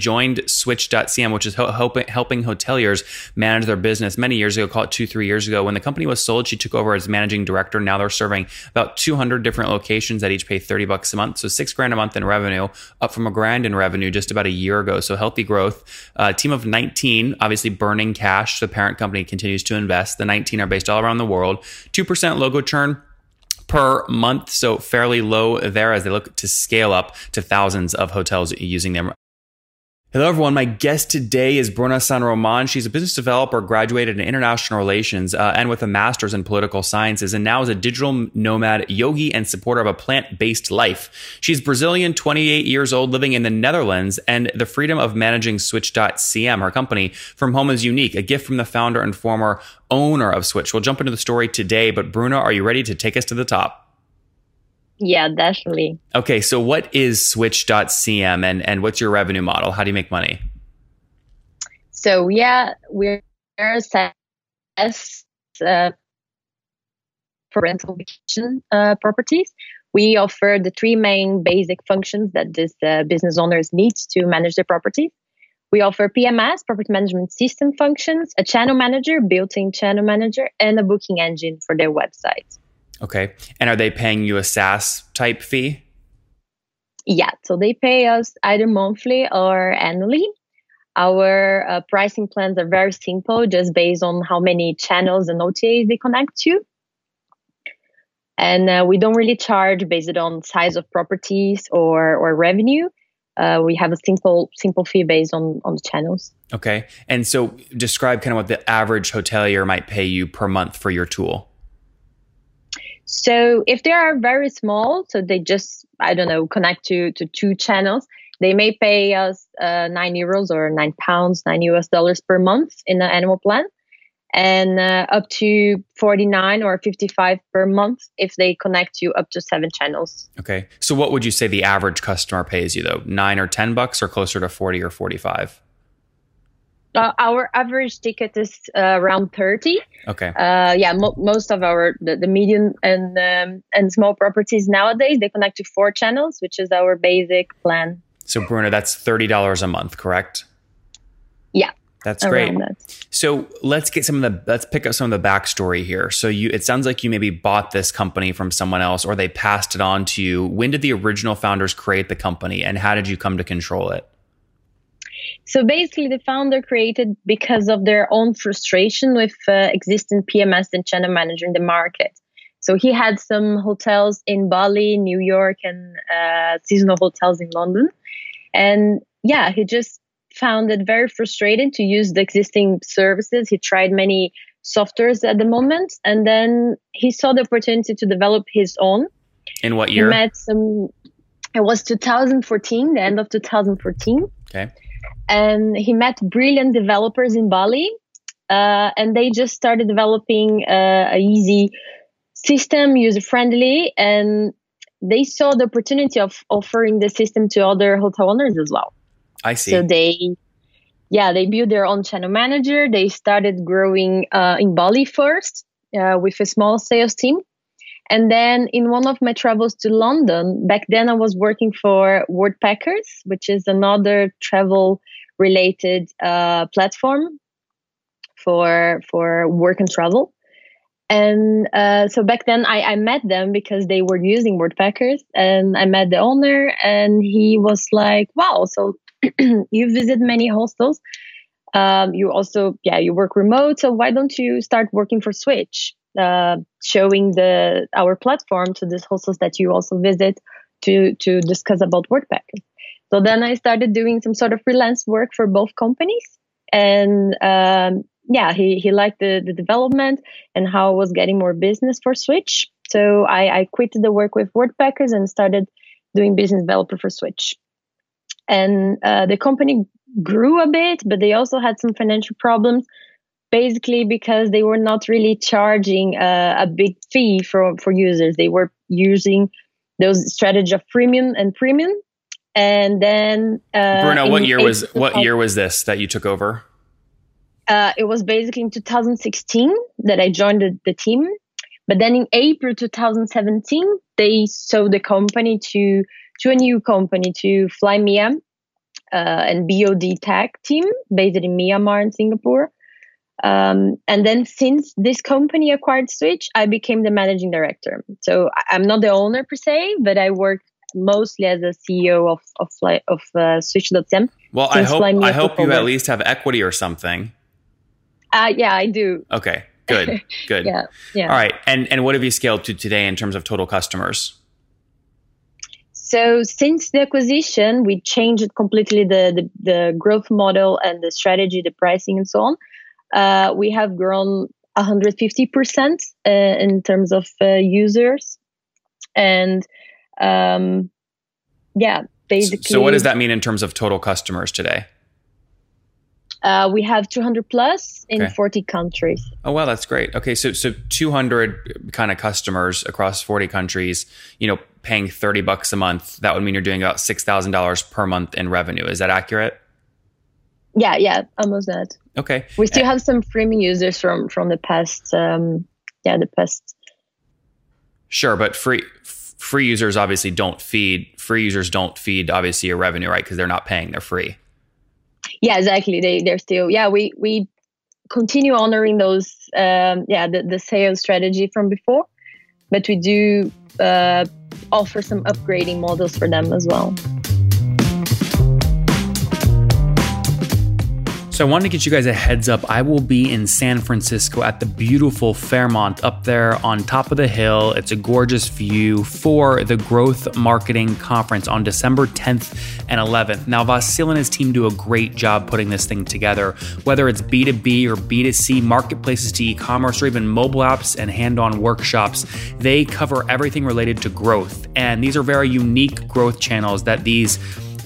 joined switch.cm which is helping, helping hoteliers manage their business many years ago call it two three years ago. When the company was sold she took over as managing director. Now they're serving about 200 different locations that each pay 30 bucks a month. So six grand a month in revenue up from a grand in revenue just about a year ago. So healthy growth. Uh, team of 19 obviously burning cash. The parent company continues to invest. The 19 are based all around the world. 2% logo churn per month, so fairly low there as they look to scale up to thousands of hotels using them Hello, everyone. My guest today is Bruna San Roman. She's a business developer, graduated in international relations, uh, and with a master's in political sciences, and now is a digital nomad, yogi, and supporter of a plant based life. She's Brazilian, 28 years old, living in the Netherlands, and the freedom of managing Switch.cm, her company, from home is unique, a gift from the founder and former owner of Switch. We'll jump into the story today, but Bruna, are you ready to take us to the top? Yeah, definitely. Okay, so what is switch.cm and, and what's your revenue model? How do you make money? So, yeah, we're a SaaS uh, for rental vacation uh, properties. We offer the three main basic functions that this uh, business owners need to manage their properties. We offer PMS, property management system functions, a channel manager, built in channel manager, and a booking engine for their website. Okay. And are they paying you a SaaS type fee? Yeah. So they pay us either monthly or annually. Our uh, pricing plans are very simple, just based on how many channels and OTAs they connect to. And uh, we don't really charge based on size of properties or, or revenue. Uh, we have a simple simple fee based on on the channels. Okay, and so describe kind of what the average hotelier might pay you per month for your tool. So if they are very small, so they just I don't know connect to to two channels, they may pay us uh, nine euros or nine pounds, nine US dollars per month in an annual plan, and uh, up to forty nine or fifty five per month if they connect you up to seven channels. Okay, so what would you say the average customer pays you though? Nine or ten bucks, or closer to forty or forty five? Uh, our average ticket is uh, around 30 okay. Uh, yeah mo- most of our the, the medium and um, and small properties nowadays they connect to four channels which is our basic plan. So Bruna that's $30 a month correct? Yeah. That's great. That. so let's get some of the let's pick up some of the backstory here. So you it sounds like you maybe bought this company from someone else or they passed it on to you. When did the original founders create the company and how did you come to control it so basically, the founder created because of their own frustration with uh, existing PMS and channel manager in the market. So he had some hotels in Bali, New York, and uh, seasonal hotels in London. And yeah, he just found it very frustrating to use the existing services. He tried many softwares at the moment, and then he saw the opportunity to develop his own. In what year? He met some. It was 2014, the end of 2014. Okay and he met brilliant developers in Bali, uh, and they just started developing uh, a easy system, user friendly, and they saw the opportunity of offering the system to other hotel owners as well. I see. So they, yeah, they built their own channel manager. They started growing uh, in Bali first uh, with a small sales team. And then in one of my travels to London, back then I was working for Worldpackers, which is another travel related uh, platform for for work and travel. And uh, so back then I, I met them because they were using Worldpackers and I met the owner, and he was like, "Wow, so you visit many hostels." Um, you also yeah you work remote so why don't you start working for switch uh, showing the our platform to these hostels that you also visit to to discuss about Worldpackers so then I started doing some sort of freelance work for both companies. And um, yeah, he, he liked the, the development and how I was getting more business for Switch. So I, I quit the work with Worldpackers and started doing business developer for Switch. And uh, the company grew a bit, but they also had some financial problems, basically because they were not really charging uh, a big fee for, for users. They were using those strategy of premium and premium and then uh, Bruno, what year was what year was this that you took over? Uh, it was basically in 2016 that I joined the, the, team. But then in April 2017, they sold the company to to a new company to Flymia, uh, and BOD tech team based in Myanmar and Singapore. Um, and then since this company acquired Switch, I became the managing director. So I'm not the owner per se, but I work mostly as a CEO of of, of uh, Switch.cm. Well, I hope I hope you at least have equity or something. Uh, yeah, I do. Okay, good, good. yeah, yeah. All right, and and what have you scaled to today in terms of total customers? So since the acquisition, we changed completely the, the, the growth model and the strategy, the pricing, and so on. Uh, we have grown 150% uh, in terms of uh, users, and um, yeah, basically. So, what does that mean in terms of total customers today? Uh, we have 200 plus in okay. 40 countries. Oh wow, that's great. Okay, so so 200 kind of customers across 40 countries. You know, paying 30 bucks a month. That would mean you're doing about six thousand dollars per month in revenue. Is that accurate? Yeah, yeah, almost that. Okay. We still have some freemium users from from the past. Um, yeah, the past. Sure, but free free users obviously don't feed free users don't feed obviously your revenue, right? Because they're not paying; they're free yeah exactly they they're still yeah we we continue honoring those um, yeah the, the sales strategy from before but we do uh, offer some upgrading models for them as well So I wanted to get you guys a heads up. I will be in San Francisco at the beautiful Fairmont up there on top of the hill. It's a gorgeous view for the Growth Marketing Conference on December 10th and 11th. Now, Vasil and his team do a great job putting this thing together, whether it's B2B or B2C, marketplaces to e commerce, or even mobile apps and hand on workshops. They cover everything related to growth. And these are very unique growth channels that these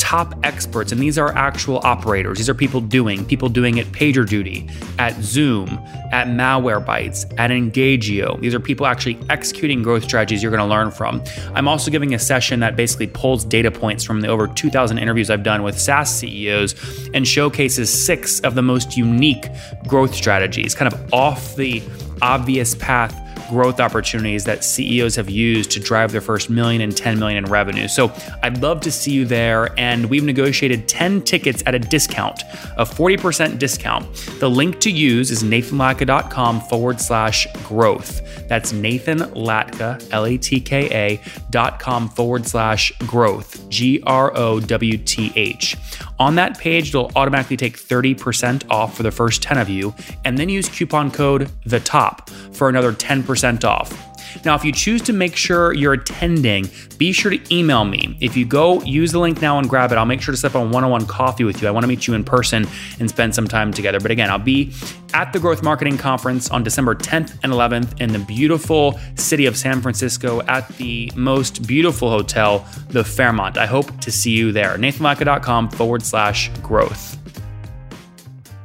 top experts, and these are actual operators. These are people doing, people doing at PagerDuty, at Zoom, at Malwarebytes, at Engagio. These are people actually executing growth strategies you're going to learn from. I'm also giving a session that basically pulls data points from the over 2,000 interviews I've done with SaaS CEOs and showcases six of the most unique growth strategies, kind of off the obvious path growth opportunities that CEOs have used to drive their first million and 10 million in revenue. So I'd love to see you there. And we've negotiated 10 tickets at a discount, a 40% discount. The link to use is nathanlatka.com forward slash growth. That's Nathan Latka, L A T K A dot com forward slash growth, G R O W T H. On that page, it'll automatically take 30% off for the first 10 of you, and then use coupon code the top for another 10% off. Now, if you choose to make sure you're attending, be sure to email me. If you go use the link now and grab it, I'll make sure to set up a one on one coffee with you. I want to meet you in person and spend some time together. But again, I'll be at the Growth Marketing Conference on December 10th and 11th in the beautiful city of San Francisco at the most beautiful hotel, the Fairmont. I hope to see you there. NathanLatka.com forward slash growth.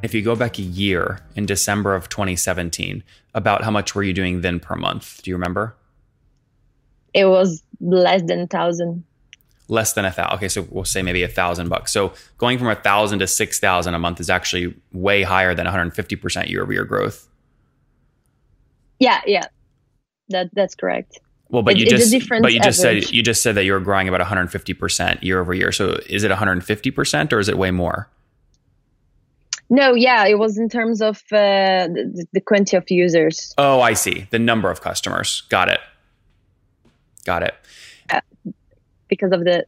If you go back a year in December of 2017, about how much were you doing then per month? Do you remember? It was less than a thousand. Less than a thousand. Okay, so we'll say maybe a thousand bucks. So going from a thousand to six thousand a month is actually way higher than 150 percent year over year growth. Yeah, yeah, that that's correct. Well, but it, you just but you just average. said you just said that you were growing about 150 percent year over year. So is it 150 percent or is it way more? No, yeah, it was in terms of uh, the, the quantity of users. Oh, I see. The number of customers. Got it. Got it. Uh, because of the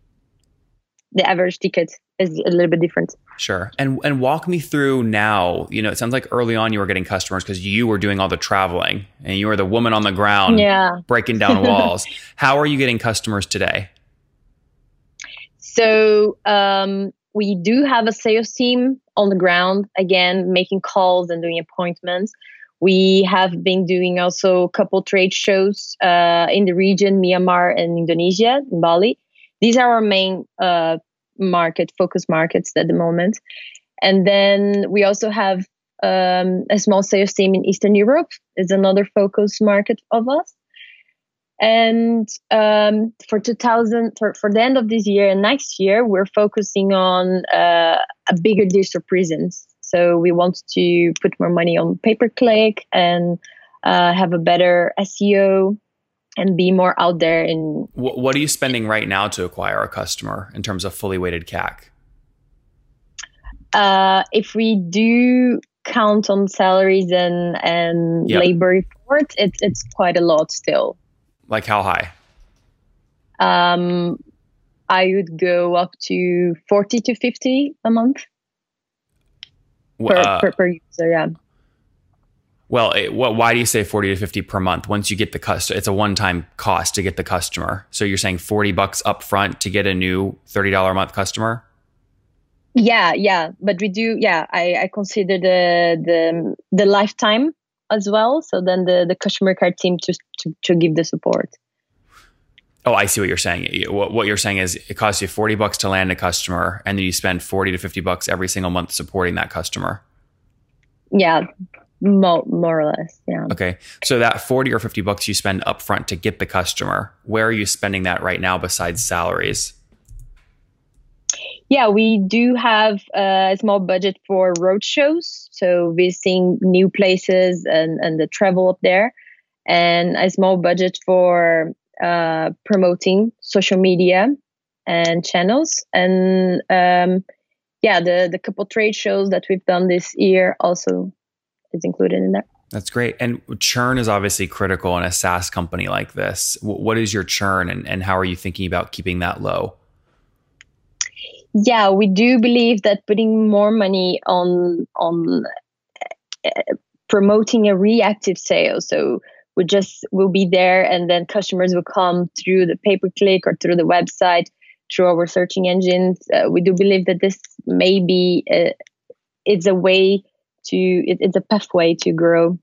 the average ticket is a little bit different. Sure. And and walk me through now. You know, it sounds like early on you were getting customers because you were doing all the traveling and you were the woman on the ground, yeah. breaking down walls. How are you getting customers today? So um, we do have a sales team on the ground, again, making calls and doing appointments. We have been doing also a couple trade shows uh, in the region, Myanmar and Indonesia, in Bali. These are our main uh, market, focus markets at the moment. And then we also have um, a small sales team in Eastern Europe. Is another focus market of us. And um, for 2000, for, for the end of this year and next year, we're focusing on uh, a bigger digital presence. So we want to put more money on pay per click and uh, have a better SEO and be more out there. In what, what are you spending right now to acquire a customer in terms of fully weighted CAC? Uh, if we do count on salaries and and Yep. labor report, it's it's quite a lot still. Like how high? Um, I would go up to forty to fifty a month per uh, per, per user. Yeah. well, it, what, why do you say 40 to 50 per month? Once you get the customer, it's a one-time cost to get the customer. So you're saying 40 bucks up front to get a new $30 a month customer? Yeah, yeah, but we do. Yeah, I, I consider the the the lifetime as well. So then the the customer care team to to, to give the support. Oh, I see what you're saying. What, what you're saying is it costs you 40 bucks to land a customer and then you spend 40 to 50 bucks every single month supporting that customer. Yeah, more more or less. Yeah. Okay. So that 40 or 50 bucks you spend up front to get the customer, where are you spending that right now besides salaries? Yeah, we do have uh, a small budget for road shows, so visiting new places and and the travel up there, and a small budget for uh, promoting social media and channels, and um, yeah, the the couple trade shows that we've done this year also is included in there. That's great. And churn is obviously critical in a SaaS company like this. W- What is your churn and, and how are you thinking about keeping that low? Yeah, we do believe that putting more money on on uh, promoting a reactive sale, so we just will be there, and then customers will come through the pay per click or through the website, through our searching engines. Uh, we do believe that this may be uh, it's a way to it, it's a pathway to grow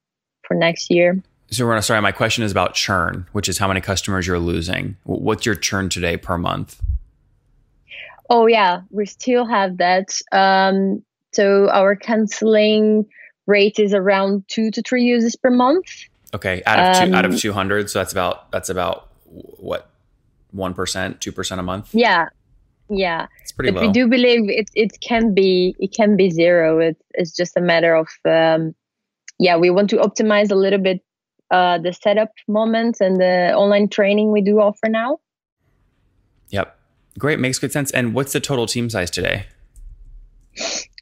for next year. So, sorry, my question is about churn, which is how many customers you're losing. What's your churn today per month? Oh yeah, we still have that. Um, so our canceling rate is around two to three users per month. Okay, out of two, out of Um, 200, so that's about that's about what one percent, two percent a month. Yeah, yeah. It's pretty but low. we do believe it. It can be. It can be zero. It, it's just a matter of. Um, yeah, we want to optimize a little bit uh, the setup moments and the online training we do offer now. Yep, great, makes good sense. And what's the total team size today?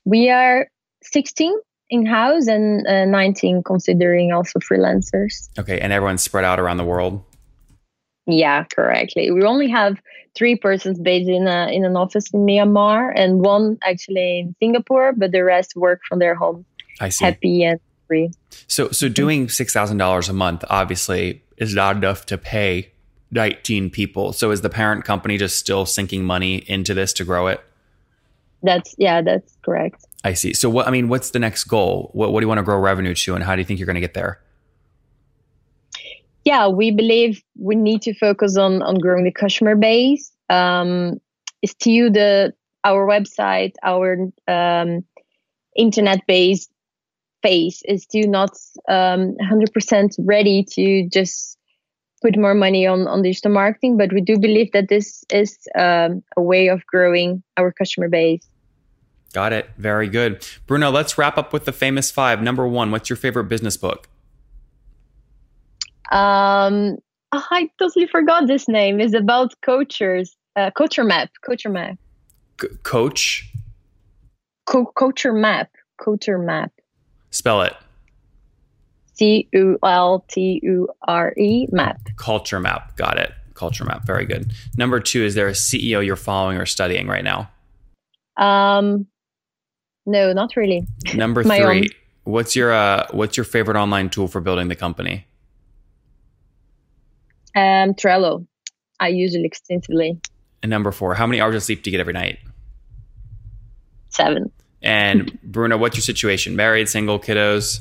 We are 16 in house and uh, 19 considering also freelancers. Okay, and everyone's spread out around the world. Yeah, correctly. We only have three persons based in a, in an office in Myanmar and one actually in Singapore, but the rest work from their home, I see. happy and free. So, so doing six thousand dollars a month obviously is not enough to pay nineteen people. So, is the parent company just still sinking money into this to grow it? That's yeah, that's correct. I see. So, what I mean, what's the next goal? What, what do you want to grow revenue to, and how do you think you're going to get there? Yeah, we believe we need to focus on on growing the customer base. Um, still, the our website, our um, internet based phase is still not um, 100% ready to just put more money on on digital marketing. But we do believe that this is um, a way of growing our customer base. Got it. Very good, Bruno. Let's wrap up with the famous five. Number one, what's your favorite business book? Um, oh, I totally forgot this name. It's about coachers. Uh, Coacher Map. Coacher Map. C- Coach. Co- Coacher Map. Coacher Map. Spell it. C U L T U R E Map. Culture map. Got it. Culture map. Very good. Number two, is there a CEO you're following or studying right now? Um, no, not really. Number three, own. what's your uh, what's your favorite online tool for building the company? Um, Trello. I use it extensively. And number four, how many hours of sleep do you get every night? Seven. And Bruno, what's your situation? Married, single, kiddos?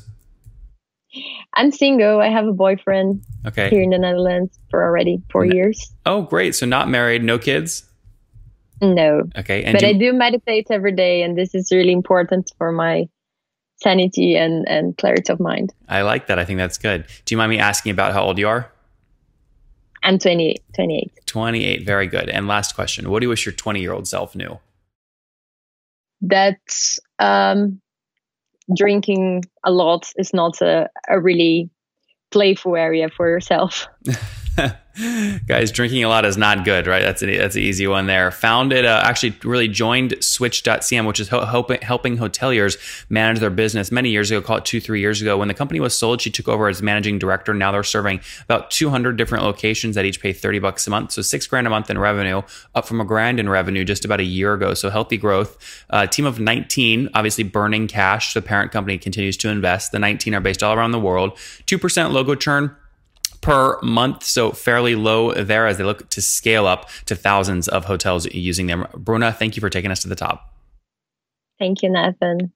I'm single. I have a boyfriend Okay. here in the Netherlands for already four No. years. Oh, great. So not married, no kids. No, Okay. But do I do meditate every day, and this is really important for my sanity and and clarity of mind. I like that. I think that's good. Do you mind me asking about how old you are? I'm 28. 28. 28. Very good. And last question. What do you wish your 20 year old self knew? that um, drinking a lot is not a, a really playful area for yourself. Guys, drinking a lot is not good, right? That's a, that's an easy one there. Founded, uh, actually, really joined Switch.cm, which is helping, helping hoteliers manage their business many years ago, call it two, three years ago. When the company was sold, she took over as managing director. Now they're serving about 200 different locations that each pay 30 bucks a month. So six grand a month in revenue, up from a grand in revenue just about a year ago. So healthy growth. Uh, team of 19, obviously burning cash. The parent company continues to invest. The 19 are based all around the world. 2% logo churn per month, so fairly low there as they look to scale up to thousands of hotels using them. Bruna, thank you for taking us to the top. Thank you, Nathan.